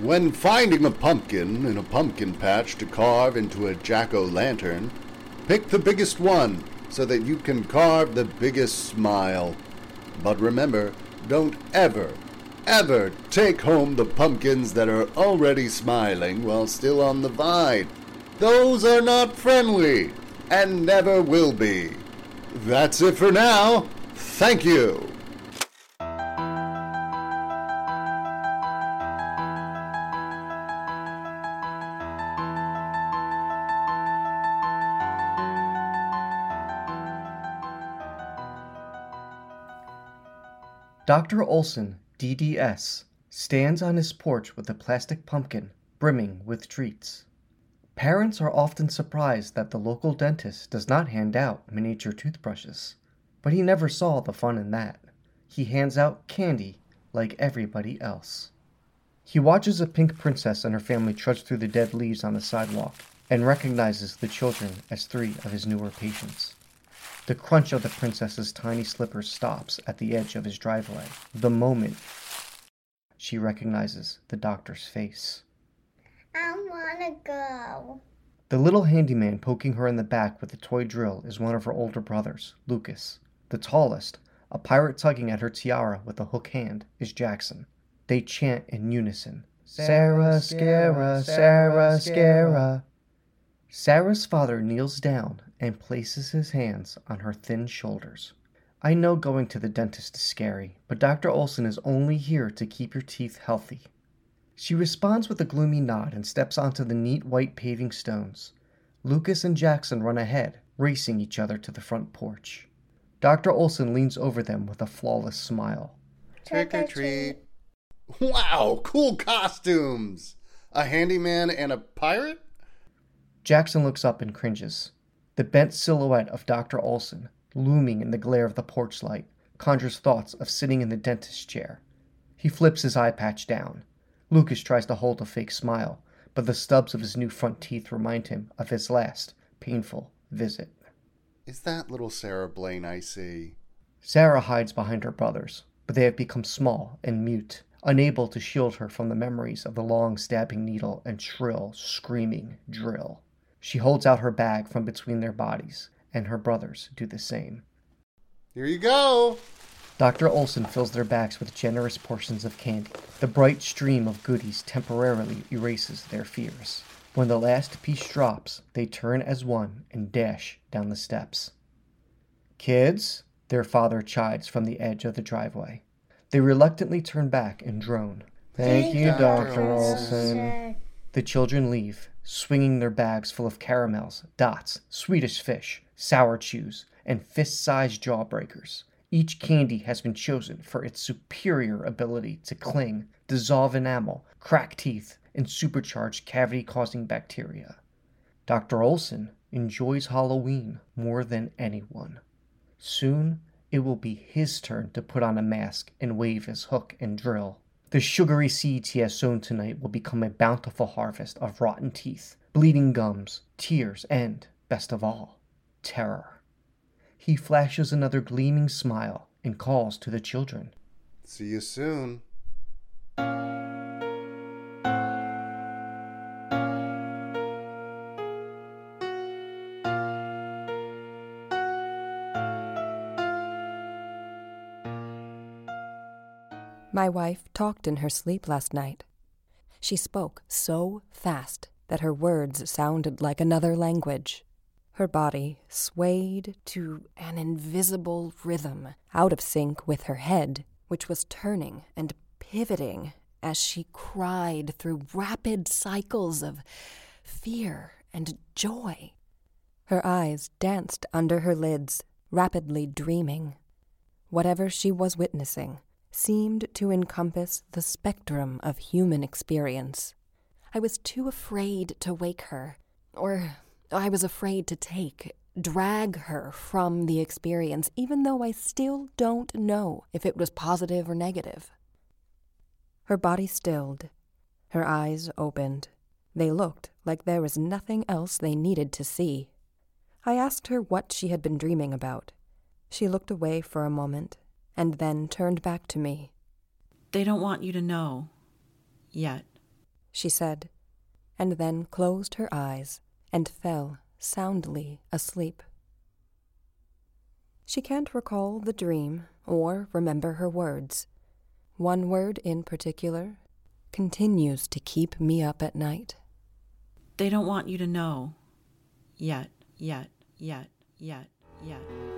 When finding a pumpkin in a pumpkin patch to carve into a jack o' lantern, pick the biggest one so that you can carve the biggest smile. But remember, don't ever, ever take home the pumpkins that are already smiling while still on the vine. Those are not friendly and never will be. That's it for now. Thank you. Dr. Olson, DDS, stands on his porch with a plastic pumpkin brimming with treats. Parents are often surprised that the local dentist does not hand out miniature toothbrushes, but he never saw the fun in that. He hands out candy like everybody else. He watches a pink princess and her family trudge through the dead leaves on the sidewalk and recognizes the children as three of his newer patients. The crunch of the princess's tiny slippers stops at the edge of his driveway. The moment she recognizes the doctor's face. I wanna go. The little handyman poking her in the back with a toy drill is one of her older brothers, Lucas. The tallest, a pirate tugging at her tiara with a hook hand, is Jackson. They chant in unison Sarah, Scara, Sarah, Scara. Sarah's father kneels down and places his hands on her thin shoulders. I know going to the dentist is scary, but Dr. Olson is only here to keep your teeth healthy. She responds with a gloomy nod and steps onto the neat white paving stones. Lucas and Jackson run ahead, racing each other to the front porch. Dr. Olson leans over them with a flawless smile. Trick or treat. Wow, cool costumes! A handyman and a pirate? Jackson looks up and cringes. The bent silhouette of Dr. Olson, looming in the glare of the porch light, conjures thoughts of sitting in the dentist's chair. He flips his eye patch down. Lucas tries to hold a fake smile, but the stubs of his new front teeth remind him of his last painful visit. Is that little Sarah Blaine I see? Sarah hides behind her brothers, but they have become small and mute, unable to shield her from the memories of the long stabbing needle and shrill, screaming drill. She holds out her bag from between their bodies, and her brothers do the same. Here you go! Dr. Olson fills their bags with generous portions of candy. The bright stream of goodies temporarily erases their fears. When the last piece drops, they turn as one and dash down the steps. Kids, their father chides from the edge of the driveway. They reluctantly turn back and drone. Thank, you, Dr. Olson. The children leave, swinging their bags full of caramels, dots, Swedish fish, sour chews, and fist sized jawbreakers. Each candy has been chosen for its superior ability to cling, dissolve enamel, crack teeth, and supercharge cavity causing bacteria. Dr. Olson enjoys Halloween more than anyone. Soon it will be his turn to put on a mask and wave his hook and drill. The sugary seeds he has sown tonight will become a bountiful harvest of rotten teeth, bleeding gums, tears, and, best of all, terror. He flashes another gleaming smile and calls to the children. See you soon. My wife talked in her sleep last night. She spoke so fast that her words sounded like another language. Her body swayed to an invisible rhythm, out of sync with her head, which was turning and pivoting as she cried through rapid cycles of fear and joy. Her eyes danced under her lids, rapidly dreaming. Whatever she was witnessing seemed to encompass the spectrum of human experience. I was too afraid to wake her, or I was afraid to take, drag her from the experience, even though I still don't know if it was positive or negative. Her body stilled, her eyes opened. They looked like there was nothing else they needed to see. I asked her what she had been dreaming about. She looked away for a moment and then turned back to me. They don't want you to know. Yet. she said, and then closed her eyes and fell soundly asleep. She can't recall the dream or remember her words. One word in particular continues to keep me up at night. They don't want you to know. Yet, yet, yet, yet, yet.